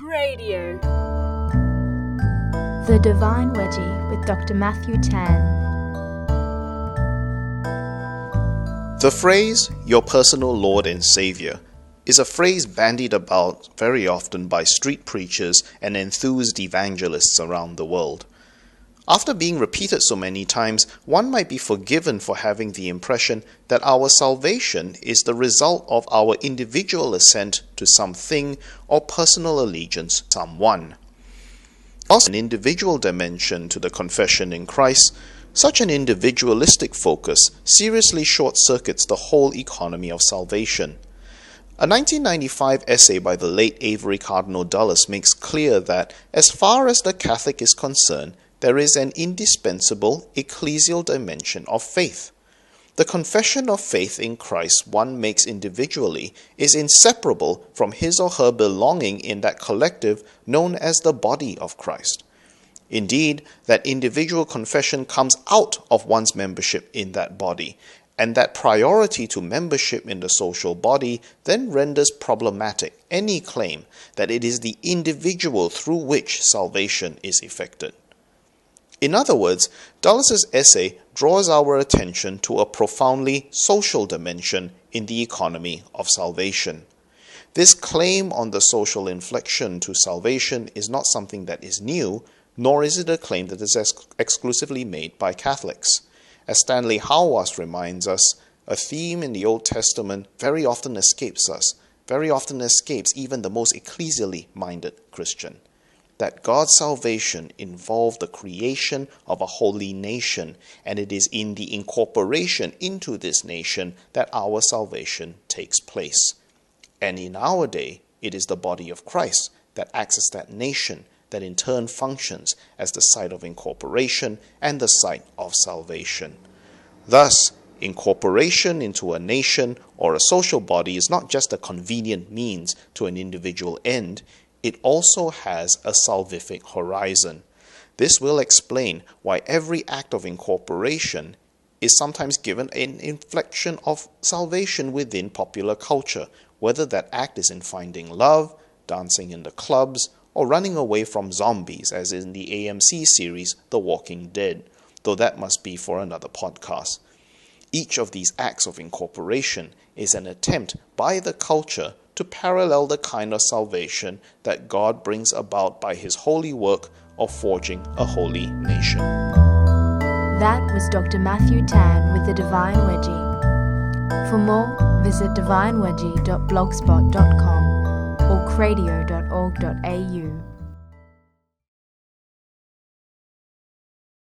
Radio. The Divine Wedgie with Dr. Matthew Tan. The phrase, your personal Lord and Savior, is a phrase bandied about very often by street preachers and enthused evangelists around the world. After being repeated so many times, one might be forgiven for having the impression that our salvation is the result of our individual assent to something or personal allegiance to someone. Also, an individual dimension to the confession in Christ, such an individualistic focus seriously short circuits the whole economy of salvation. A 1995 essay by the late Avery Cardinal Dulles makes clear that, as far as the Catholic is concerned, there is an indispensable ecclesial dimension of faith. The confession of faith in Christ one makes individually is inseparable from his or her belonging in that collective known as the body of Christ. Indeed, that individual confession comes out of one's membership in that body, and that priority to membership in the social body then renders problematic any claim that it is the individual through which salvation is effected. In other words, Dulles's essay draws our attention to a profoundly social dimension in the economy of salvation. This claim on the social inflection to salvation is not something that is new, nor is it a claim that is ex- exclusively made by Catholics. As Stanley Hauerwas reminds us, a theme in the Old Testament very often escapes us, very often escapes even the most ecclesially minded Christian that God's salvation involved the creation of a holy nation, and it is in the incorporation into this nation that our salvation takes place. And in our day, it is the body of Christ that acts as that nation that in turn functions as the site of incorporation and the site of salvation. Thus, incorporation into a nation or a social body is not just a convenient means to an individual end, it also has a salvific horizon. This will explain why every act of incorporation is sometimes given an inflection of salvation within popular culture, whether that act is in finding love, dancing in the clubs, or running away from zombies, as in the AMC series The Walking Dead, though that must be for another podcast. Each of these acts of incorporation is an attempt by the culture to parallel the kind of salvation that God brings about by his holy work of forging a holy nation. That was Dr. Matthew Tan with the Divine Wedgie. For more, visit divinewedgie.blogspot.com or cradio.org.au.